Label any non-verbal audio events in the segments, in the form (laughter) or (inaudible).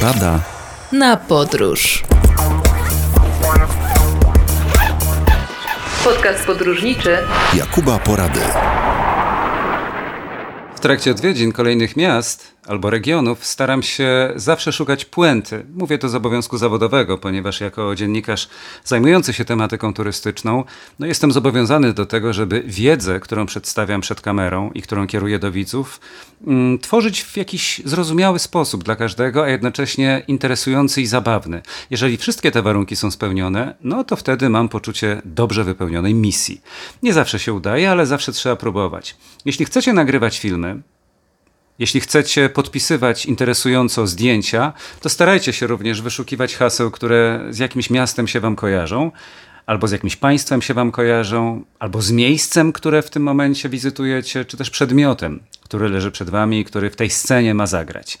Porada na podróż. Podcast podróżniczy Jakuba Porady. W trakcie odwiedzin kolejnych miast albo regionów staram się zawsze szukać puenty. Mówię to z obowiązku zawodowego, ponieważ jako dziennikarz zajmujący się tematyką turystyczną, no jestem zobowiązany do tego, żeby wiedzę, którą przedstawiam przed kamerą i którą kieruję do widzów, mm, tworzyć w jakiś zrozumiały sposób dla każdego, a jednocześnie interesujący i zabawny. Jeżeli wszystkie te warunki są spełnione, no to wtedy mam poczucie dobrze wypełnionej misji. Nie zawsze się udaje, ale zawsze trzeba próbować. Jeśli chcecie nagrywać filmy, jeśli chcecie podpisywać interesująco zdjęcia, to starajcie się również wyszukiwać haseł, które z jakimś miastem się Wam kojarzą, albo z jakimś państwem się Wam kojarzą, albo z miejscem, które w tym momencie wizytujecie, czy też przedmiotem, który leży przed Wami i który w tej scenie ma zagrać.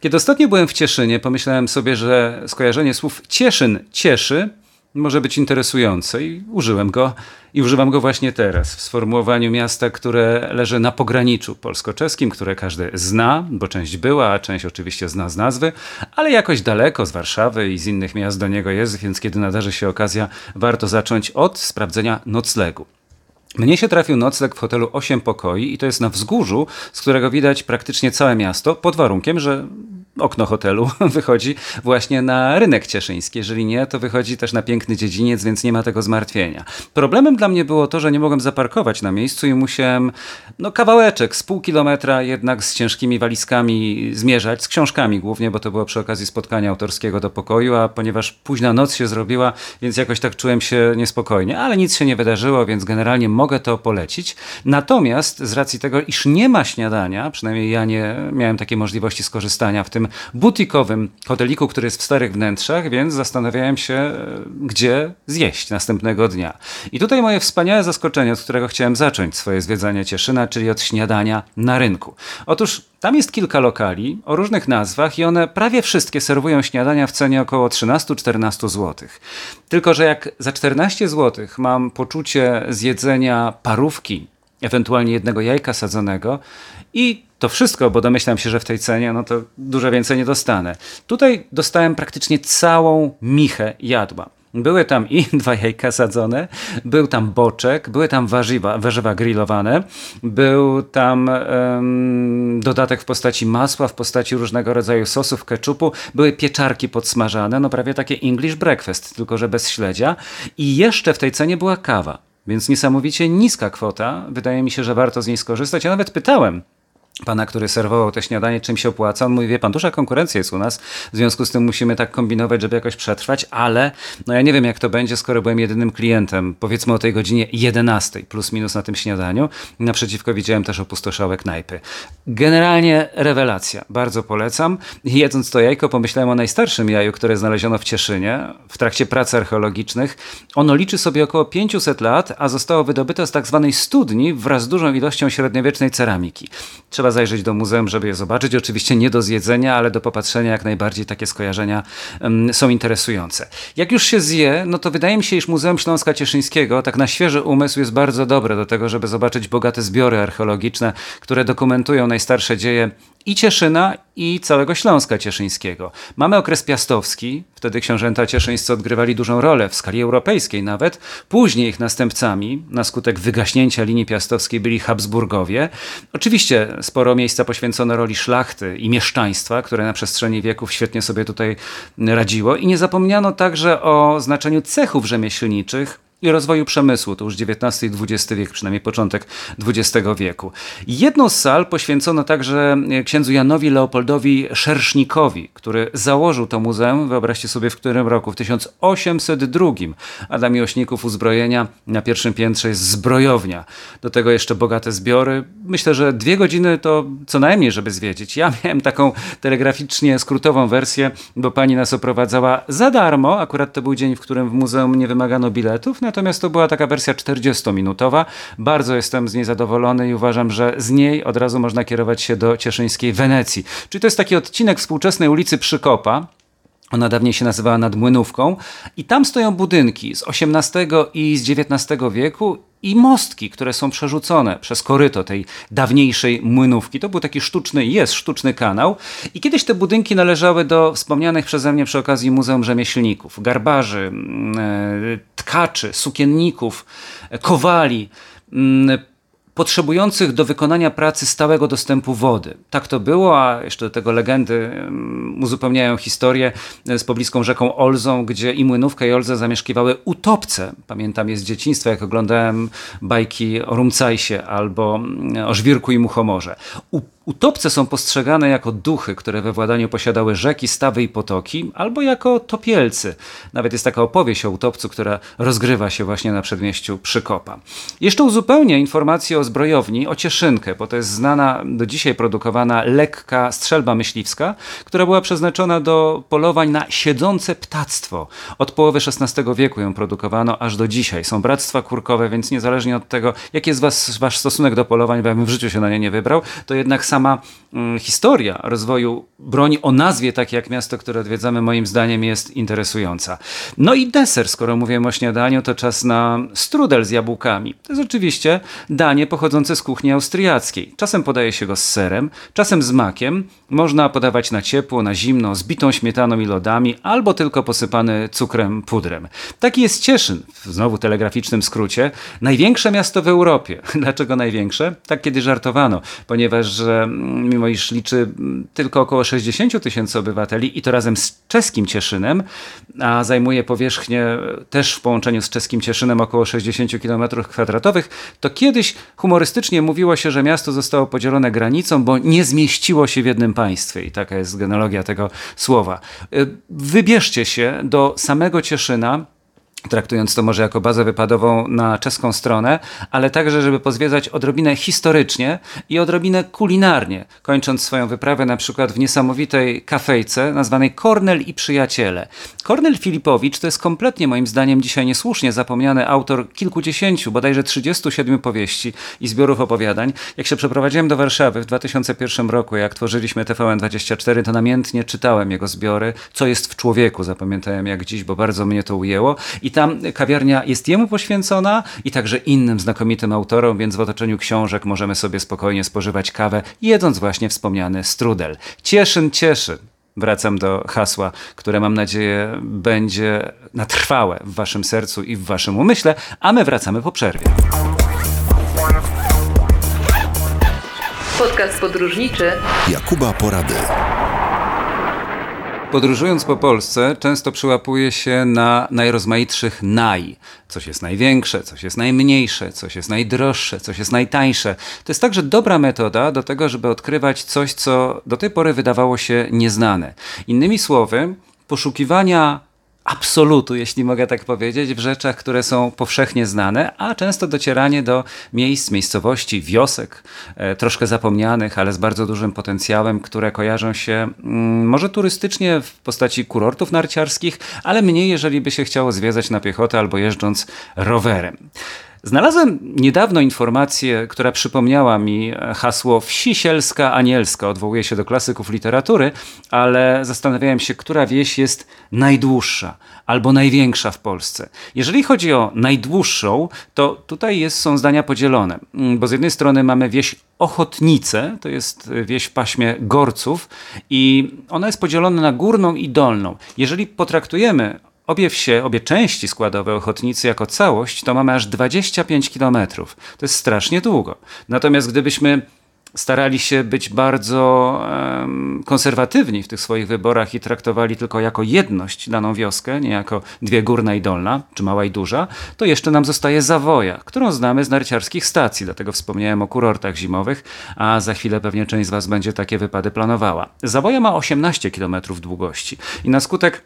Kiedy ostatnio byłem w Cieszynie, pomyślałem sobie, że skojarzenie słów Cieszyn cieszy może być interesujące i użyłem go i używam go właśnie teraz w sformułowaniu miasta, które leży na pograniczu polsko-czeskim, które każdy zna, bo część była, a część oczywiście zna z nazwy, ale jakoś daleko z Warszawy i z innych miast do niego jest, więc kiedy nadarzy się okazja, warto zacząć od sprawdzenia noclegu. Mnie się trafił nocleg w hotelu 8 pokoi i to jest na wzgórzu, z którego widać praktycznie całe miasto, pod warunkiem, że okno hotelu (laughs) wychodzi właśnie na rynek cieszyński. Jeżeli nie, to wychodzi też na piękny dziedziniec, więc nie ma tego zmartwienia. Problemem dla mnie było to, że nie mogłem zaparkować na miejscu i musiałem no, kawałeczek z pół kilometra jednak z ciężkimi walizkami zmierzać, z książkami głównie, bo to było przy okazji spotkania autorskiego do pokoju, a ponieważ późna noc się zrobiła, więc jakoś tak czułem się niespokojnie, ale nic się nie wydarzyło, więc generalnie mogę to polecić. Natomiast z racji tego, iż nie ma śniadania, przynajmniej ja nie miałem takiej możliwości skorzystania w tym butikowym hoteliku, który jest w starych wnętrzach, więc zastanawiałem się, e, gdzie zjeść następnego dnia. I tutaj moje wspaniałe zaskoczenie, od którego chciałem zacząć swoje zwiedzanie Cieszyna, czyli od śniadania na rynku. Otóż tam jest kilka lokali o różnych nazwach i one prawie wszystkie serwują śniadania w cenie około 13-14 zł. Tylko, że jak za 14 zł mam poczucie zjedzenia parówki, ewentualnie jednego jajka sadzonego i to wszystko, bo domyślam się, że w tej cenie no to dużo więcej nie dostanę. Tutaj dostałem praktycznie całą michę jadła. Były tam i (laughs) dwa jajka sadzone, był tam boczek, były tam warzywa, warzywa grillowane, był tam um, dodatek w postaci masła, w postaci różnego rodzaju sosów, keczupu, były pieczarki podsmażane, no prawie takie English breakfast, tylko że bez śledzia i jeszcze w tej cenie była kawa. Więc niesamowicie niska kwota. Wydaje mi się, że warto z niej skorzystać. Ja nawet pytałem pana, który serwował te śniadanie, czym się opłaca. On mówi, wie pan, duża konkurencja jest u nas, w związku z tym musimy tak kombinować, żeby jakoś przetrwać, ale no ja nie wiem, jak to będzie, skoro byłem jedynym klientem, powiedzmy o tej godzinie 11, plus minus na tym śniadaniu. Naprzeciwko widziałem też opustoszałe knajpy. Generalnie rewelacja, bardzo polecam. Jedząc to jajko, pomyślałem o najstarszym jaju, które znaleziono w Cieszynie w trakcie prac archeologicznych. Ono liczy sobie około 500 lat, a zostało wydobyte z tak zwanej studni wraz z dużą ilością średniowiecznej ceramiki. Trzeba trzeba zajrzeć do muzeum, żeby je zobaczyć. Oczywiście nie do zjedzenia, ale do popatrzenia jak najbardziej takie skojarzenia um, są interesujące. Jak już się zje, no to wydaje mi się, iż Muzeum Śląska Cieszyńskiego tak na świeży umysł jest bardzo dobre do tego, żeby zobaczyć bogate zbiory archeologiczne, które dokumentują najstarsze dzieje i Cieszyna, i całego Śląska Cieszyńskiego. Mamy okres piastowski, wtedy książęta cieszyńscy odgrywali dużą rolę, w skali europejskiej nawet. Później ich następcami, na skutek wygaśnięcia linii piastowskiej, byli Habsburgowie. Oczywiście sporo miejsca poświęcono roli szlachty i mieszczaństwa, które na przestrzeni wieków świetnie sobie tutaj radziło. I nie zapomniano także o znaczeniu cechów rzemieślniczych, i rozwoju przemysłu, to już XIX i XX wiek, przynajmniej początek XX wieku. Jedną z sal poświęcono także e, księdzu Janowi Leopoldowi Szersznikowi, który założył to muzeum, wyobraźcie sobie w którym roku, w 1802. A dla miłośników uzbrojenia na pierwszym piętrze jest zbrojownia. Do tego jeszcze bogate zbiory. Myślę, że dwie godziny to co najmniej, żeby zwiedzić. Ja miałem taką telegraficznie skrótową wersję, bo pani nas oprowadzała za darmo. Akurat to był dzień, w którym w muzeum nie wymagano biletów, natomiast to była taka wersja 40-minutowa. Bardzo jestem z niej zadowolony i uważam, że z niej od razu można kierować się do cieszyńskiej Wenecji. Czyli to jest taki odcinek współczesnej ulicy Przykopa, ona dawniej się nazywała Nadmłynówką i tam stoją budynki z XVIII i z XIX wieku i mostki, które są przerzucone przez koryto tej dawniejszej młynówki. To był taki sztuczny, jest sztuczny kanał i kiedyś te budynki należały do wspomnianych przeze mnie przy okazji Muzeum Rzemieślników, garbarzy, mm, e, tkaczy, sukienników, e, kowali, mm, potrzebujących do wykonania pracy stałego dostępu wody. Tak to było, a jeszcze do tego legendy um, uzupełniają historię z pobliską rzeką Olzą, gdzie i Młynówka i Olza zamieszkiwały utopce. Pamiętam je z dzieciństwa, jak oglądałem bajki o Rumcajsie albo o Żwirku i Muchomorze. U Utopce są postrzegane jako duchy, które we władaniu posiadały rzeki, stawy i potoki, albo jako topielcy. Nawet jest taka opowieść o utopcu, która rozgrywa się właśnie na przedmieściu Przykopa. Jeszcze uzupełnię informację o zbrojowni, o Cieszynkę, bo to jest znana do dzisiaj produkowana lekka strzelba myśliwska, która była przeznaczona do polowań na siedzące ptactwo. Od połowy XVI wieku ją produkowano aż do dzisiaj. Są bractwa kurkowe, więc niezależnie od tego, jaki jest was, wasz stosunek do polowań, bo ja bym w życiu się na nie nie wybrał, to jednak sam sama mm, historia rozwoju broni o nazwie, tak jak miasto, które odwiedzamy, moim zdaniem jest interesująca. No i deser, skoro mówimy o śniadaniu, to czas na strudel z jabłkami. To jest oczywiście danie pochodzące z kuchni austriackiej. Czasem podaje się go z serem, czasem z makiem. Można podawać na ciepło, na zimno, z bitą śmietaną i lodami, albo tylko posypany cukrem, pudrem. Taki jest Cieszyn, w znowu telegraficznym skrócie, największe miasto w Europie. (laughs) Dlaczego największe? Tak kiedy żartowano, ponieważ mimo iż liczy tylko około 60 tysięcy obywateli i to razem z czeskim Cieszynem, a zajmuje powierzchnię też w połączeniu z czeskim Cieszynem około 60 km kwadratowych, to kiedyś humorystycznie mówiło się, że miasto zostało podzielone granicą, bo nie zmieściło się w jednym państwie i taka jest genealogia tego słowa. Wybierzcie się do samego Cieszyna, traktując to może jako bazę wypadową na czeską stronę, ale także, żeby pozwiedzać odrobinę historycznie i odrobinę kulinarnie, kończąc swoją wyprawę na przykład w niesamowitej kafejce nazwanej Kornel i Przyjaciele. Kornel Filipowicz to jest kompletnie moim zdaniem dzisiaj niesłusznie zapomniany autor kilkudziesięciu, bodajże 37 powieści i zbiorów opowiadań. Jak się przeprowadziłem do Warszawy w 2001 roku, jak tworzyliśmy TVN24, to namiętnie czytałem jego zbiory, co jest w człowieku, zapamiętałem jak dziś, bo bardzo mnie to ujęło i tam kawiarnia jest jemu poświęcona i także innym znakomitym autorom, więc w otoczeniu książek możemy sobie spokojnie spożywać kawę, jedząc właśnie wspomniany strudel. Cieszyn, cieszyn. Wracam do hasła, które mam nadzieję będzie na trwałe w waszym sercu i w waszym umyśle, a my wracamy po przerwie. Podcast podróżniczy Jakuba Porady. Podróżując po Polsce, często przyłapuje się na najrozmaitszych naj. Coś jest największe, coś jest najmniejsze, coś jest najdroższe, coś jest najtańsze. To jest także dobra metoda do tego, żeby odkrywać coś, co do tej pory wydawało się nieznane. Innymi słowy, poszukiwania absolutu, jeśli mogę tak powiedzieć, w rzeczach, które są powszechnie znane, a często docieranie do miejsc, miejscowości, wiosek, e, troszkę zapomnianych, ale z bardzo dużym potencjałem, które kojarzą się mm, może turystycznie w postaci kurortów narciarskich, ale mniej, jeżeli by się chciało zwiedzać na piechotę albo jeżdżąc rowerem. Znalazłem niedawno informację, która przypomniała mi hasło wsi sielska anielska. Odwołuje się do klasyków literatury, ale zastanawiałem się, która wieś jest najdłuższa albo największa w Polsce. Jeżeli chodzi o najdłuższą, to tutaj jest, są zdania podzielone, mm, bo z jednej strony mamy wieś Ochotnice, to jest wieś w paśmie Gorców i ona jest podzielona na górną i dolną. Jeżeli potraktujemy obie wsie, obie części składowe Ochotnicy jako całość, to mamy aż 25 kilometrów. To jest strasznie długo. Natomiast gdybyśmy starali się być bardzo um, konserwatywni w tych swoich wyborach i traktowali tylko jako jedność daną wioskę, nie jako dwie górna i dolna, czy mała i duża, to jeszcze nam zostaje Zawoja, którą znamy z narciarskich stacji, dlatego wspomniałem o kurortach zimowych, a za chwilę pewnie część z Was będzie takie wypady planowała. Zawoja ma 18 km długości i na skutek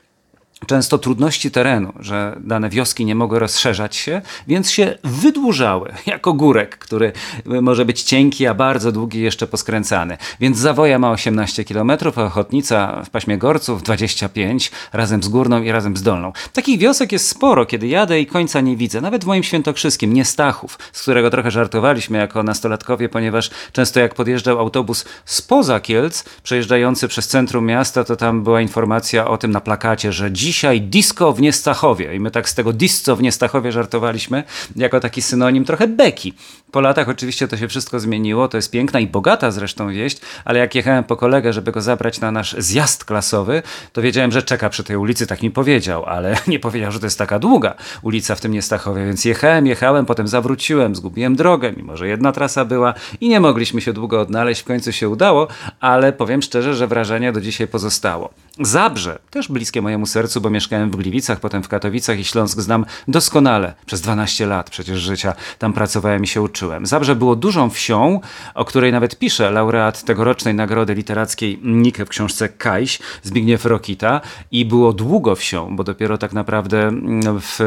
często trudności terenu, że dane wioski nie mogły rozszerzać się, więc się wydłużały, (laughs) jako górek, który może być cienki, a bardzo długi, jeszcze poskręcany. Więc Zawoja ma 18 km, a Ochotnica w paśmie Gorców 25, razem z Górną i razem z Dolną. Takich wiosek jest sporo, kiedy jadę i końca nie widzę. Nawet w moim świętokrzyskim, nie Stachów, z którego trochę żartowaliśmy jako nastolatkowie, ponieważ często jak podjeżdżał autobus spoza Kielc, przejeżdżający przez centrum miasta, to tam była informacja o tym na plakacie, że dziś dzisiaj disco w Niestachowie. I my tak z tego disco w Niestachowie żartowaliśmy, jako taki synonim trochę beki. Po latach oczywiście to się wszystko zmieniło, to jest piękna i bogata zresztą wieść, ale jak jechałem po kolegę, żeby go zabrać na nasz zjazd klasowy, to wiedziałem, że czeka przy tej ulicy, tak mi powiedział, ale (laughs) nie powiedział, że to jest taka długa ulica w tym Niestachowie, więc jechałem, jechałem, potem zawróciłem, zgubiłem drogę, mimo że jedna trasa była i nie mogliśmy się długo odnaleźć, w końcu się udało, ale powiem szczerze, że wrażenie do dzisiaj pozostało. Zabrze, też bliskie mojemu sercu, bo mieszkałem w Gliwicach, potem w Katowicach i Śląsk znam doskonale. Przez 12 lat przecież życia tam pracowałem i się uczyłem. Zabrze było dużą wsią, o której nawet pisze laureat tegorocznej nagrody literackiej Nike w książce Kajś, Zbigniew Rokita i było długo wsią, bo dopiero tak naprawdę mm, w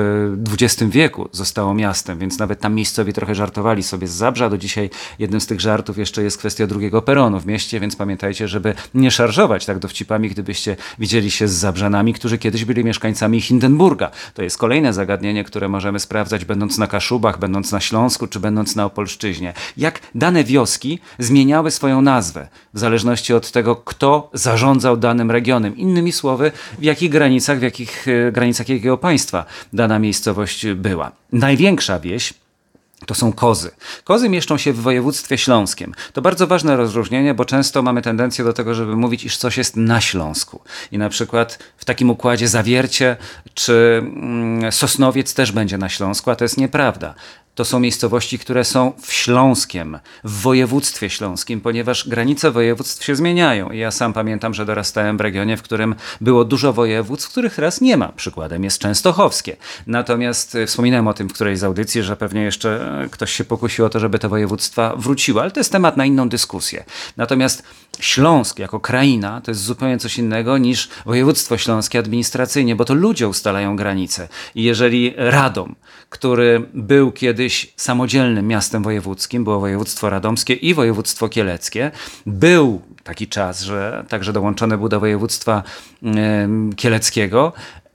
XX wieku zostało miastem, więc nawet tam miejscowi trochę żartowali sobie z Zabrza. Do dzisiaj jednym z tych żartów jeszcze jest kwestia drugiego peronu w mieście, więc pamiętajcie, żeby nie szarżować tak dowcipami, gdybyście widzieli się z Zabrzanami, którzy kiedyś byli mieszkańcami Hindenburga. To jest kolejne zagadnienie, które możemy sprawdzać będąc na Kaszubach, będąc na Śląsku czy będąc na Opolszczyźnie. Jak dane wioski zmieniały swoją nazwę w zależności od tego, kto zarządzał danym regionem. Innymi słowy, w jakich granicach, w jakich e, granicach jakiego państwa dana miejscowość była. Największa wieś to są kozy. Kozy mieszczą się w województwie śląskim. To bardzo ważne rozróżnienie, bo często mamy tendencję do tego, żeby mówić, iż coś jest na Śląsku. I na przykład w takim układzie Zawiercie czy mm, Sosnowiec też będzie na Śląsku, a to jest nieprawda to są miejscowości, które są w Śląskiem, w województwie śląskim, ponieważ granice województw się zmieniają. I ja sam pamiętam, że dorastałem w regionie, w którym było dużo województw, których teraz nie ma. Przykładem jest Częstochowskie. Natomiast e, wspominałem o tym w którejś z audycji, że pewnie jeszcze ktoś się pokusił o to, żeby te województwa wróciły, ale to jest temat na inną dyskusję. Natomiast Śląsk jako kraina to jest zupełnie coś innego niż województwo śląskie administracyjnie, bo to ludzie ustalają granice. I jeżeli Radom, który był kiedyś samodzielnym miastem wojewódzkim, było województwo radomskie i województwo kieleckie, był taki czas, że także dołączone był do województwa kieleckiego,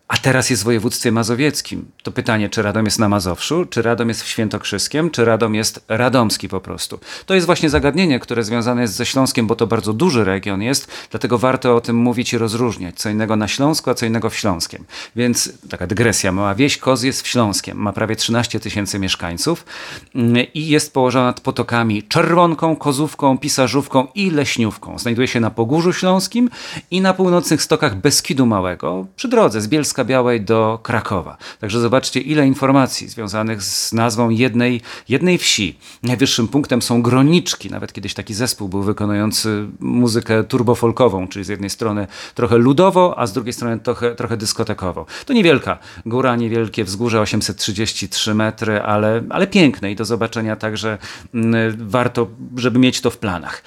a teraz jest w województwie mazowieckim. To pytanie, czy Radom jest na Mazowszu, czy Radom jest w Świętokrzyskiem, czy Radom jest radomski po prostu. To jest właśnie zagadnienie, które związane jest ze Śląskiem, bo to bardzo duży region jest, dlatego warto o tym mówić i rozróżniać. Co innego na Śląsku, a co innego w Śląskiem. Więc taka dygresja. Mała wieś Koz jest w Śląskiem. Ma prawie 13 tysięcy mieszkańców mm, i jest położona nad potokami Czerwonką, Kozówką, Pisarzówką i Leśniówką. Znajduje się na Pogórzu Śląskim i na północnych stokach Beskidu Małego, przy drodze z Bielska Białej do Krakowa. Także zobaczcie, ile informacji związanych z nazwą jednej, jednej wsi. Najwyższym punktem są groniczki. Nawet kiedyś taki zespół był wykonujący muzykę turbofolkową, czyli z jednej strony trochę ludowo, a z drugiej strony trochę, trochę dyskotekowo. To niewielka góra, niewielkie wzgórze, 833 metry, ale, ale piękne i do zobaczenia także mm, warto, żeby mieć to w planach.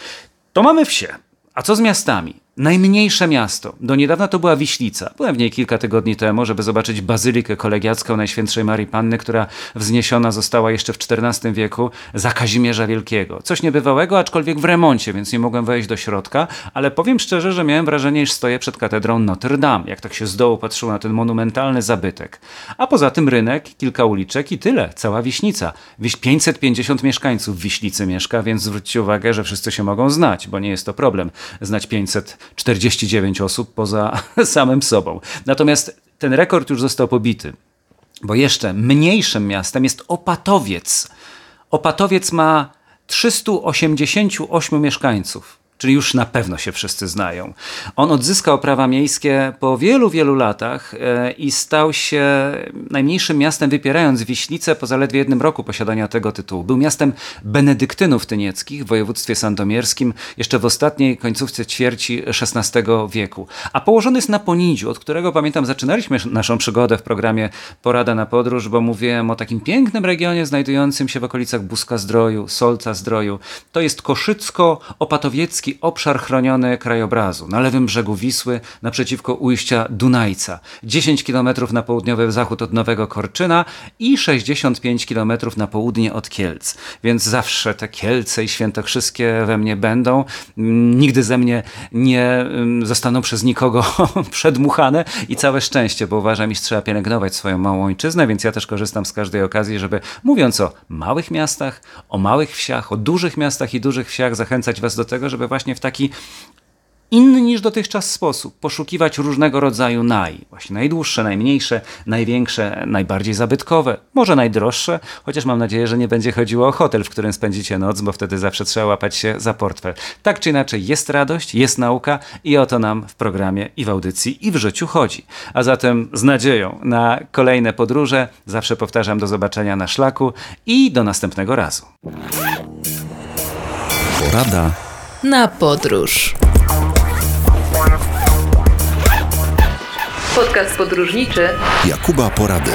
To mamy wsie. A co z miastami? Najmniejsze miasto. Do niedawna to była Wiślica. Byłem w niej kilka tygodni temu, żeby zobaczyć bazylikę kolegiacką Najświętszej Marii Panny, która wzniesiona została jeszcze w XIV wieku za Kazimierza Wielkiego. Coś niebywałego, aczkolwiek w remoncie, więc nie mogłem wejść do środka, ale powiem szczerze, że miałem wrażenie, iż stoję przed katedrą Notre Dame, jak tak się z dołu patrzyło na ten monumentalny zabytek. A poza tym rynek, kilka uliczek i tyle. Cała Wiśnica. 550 mieszkańców Wiślicy mieszka, więc zwróćcie uwagę, że wszyscy się mogą znać, bo nie jest to problem znać 500 49 osób poza (laughs) samym sobą. Natomiast ten rekord już został pobity, bo jeszcze mniejszym miastem jest Opatowiec. Opatowiec ma 388 mieszkańców czyli już na pewno się wszyscy znają. On odzyskał prawa miejskie po wielu, wielu latach e, i stał się najmniejszym miastem, wypierając Wiślicę po zaledwie jednym roku posiadania tego tytułu. Był miastem benedyktynów tynieckich w województwie sandomierskim jeszcze w ostatniej końcówce ćwierci XVI wieku. A położony jest na Ponidziu, od którego pamiętam zaczynaliśmy naszą przygodę w programie Porada na podróż, bo mówiłem o takim pięknym regionie znajdującym się w okolicach Buska Zdroju, Solca Zdroju. To jest Koszycko-Opatowiecki obszar chroniony krajobrazu na lewym brzegu Wisły, naprzeciwko ujścia Dunajca. 10 km na południowy zachód od Nowego Korczyna i 65 km na południe od Kielc. Więc zawsze te Kielce i Świętokrzyskie we mnie będą. Nigdy ze mnie nie mm, zostaną przez nikogo (laughs) przedmuchane i całe szczęście, bo uważam, iż trzeba pielęgnować swoją małą ojczyznę, więc ja też korzystam z każdej okazji, żeby mówiąc o małych miastach, o małych wsiach, o dużych miastach i dużych wsiach, zachęcać Was do tego, żeby właśnie właśnie w taki inny niż dotychczas sposób poszukiwać różnego rodzaju naj. Właśnie najdłuższe, najmniejsze, największe, najbardziej zabytkowe, może najdroższe, chociaż mam nadzieję, że nie będzie chodziło o hotel, w którym spędzicie noc, bo wtedy zawsze trzeba łapać się za portfel. Tak czy inaczej, jest radość, jest nauka i o to nam w programie i w audycji i w życiu chodzi. A zatem z nadzieją na kolejne podróże, zawsze powtarzam do zobaczenia na szlaku i do następnego razu. Porada na podróż. Podcast podróżniczy Jakuba Porady.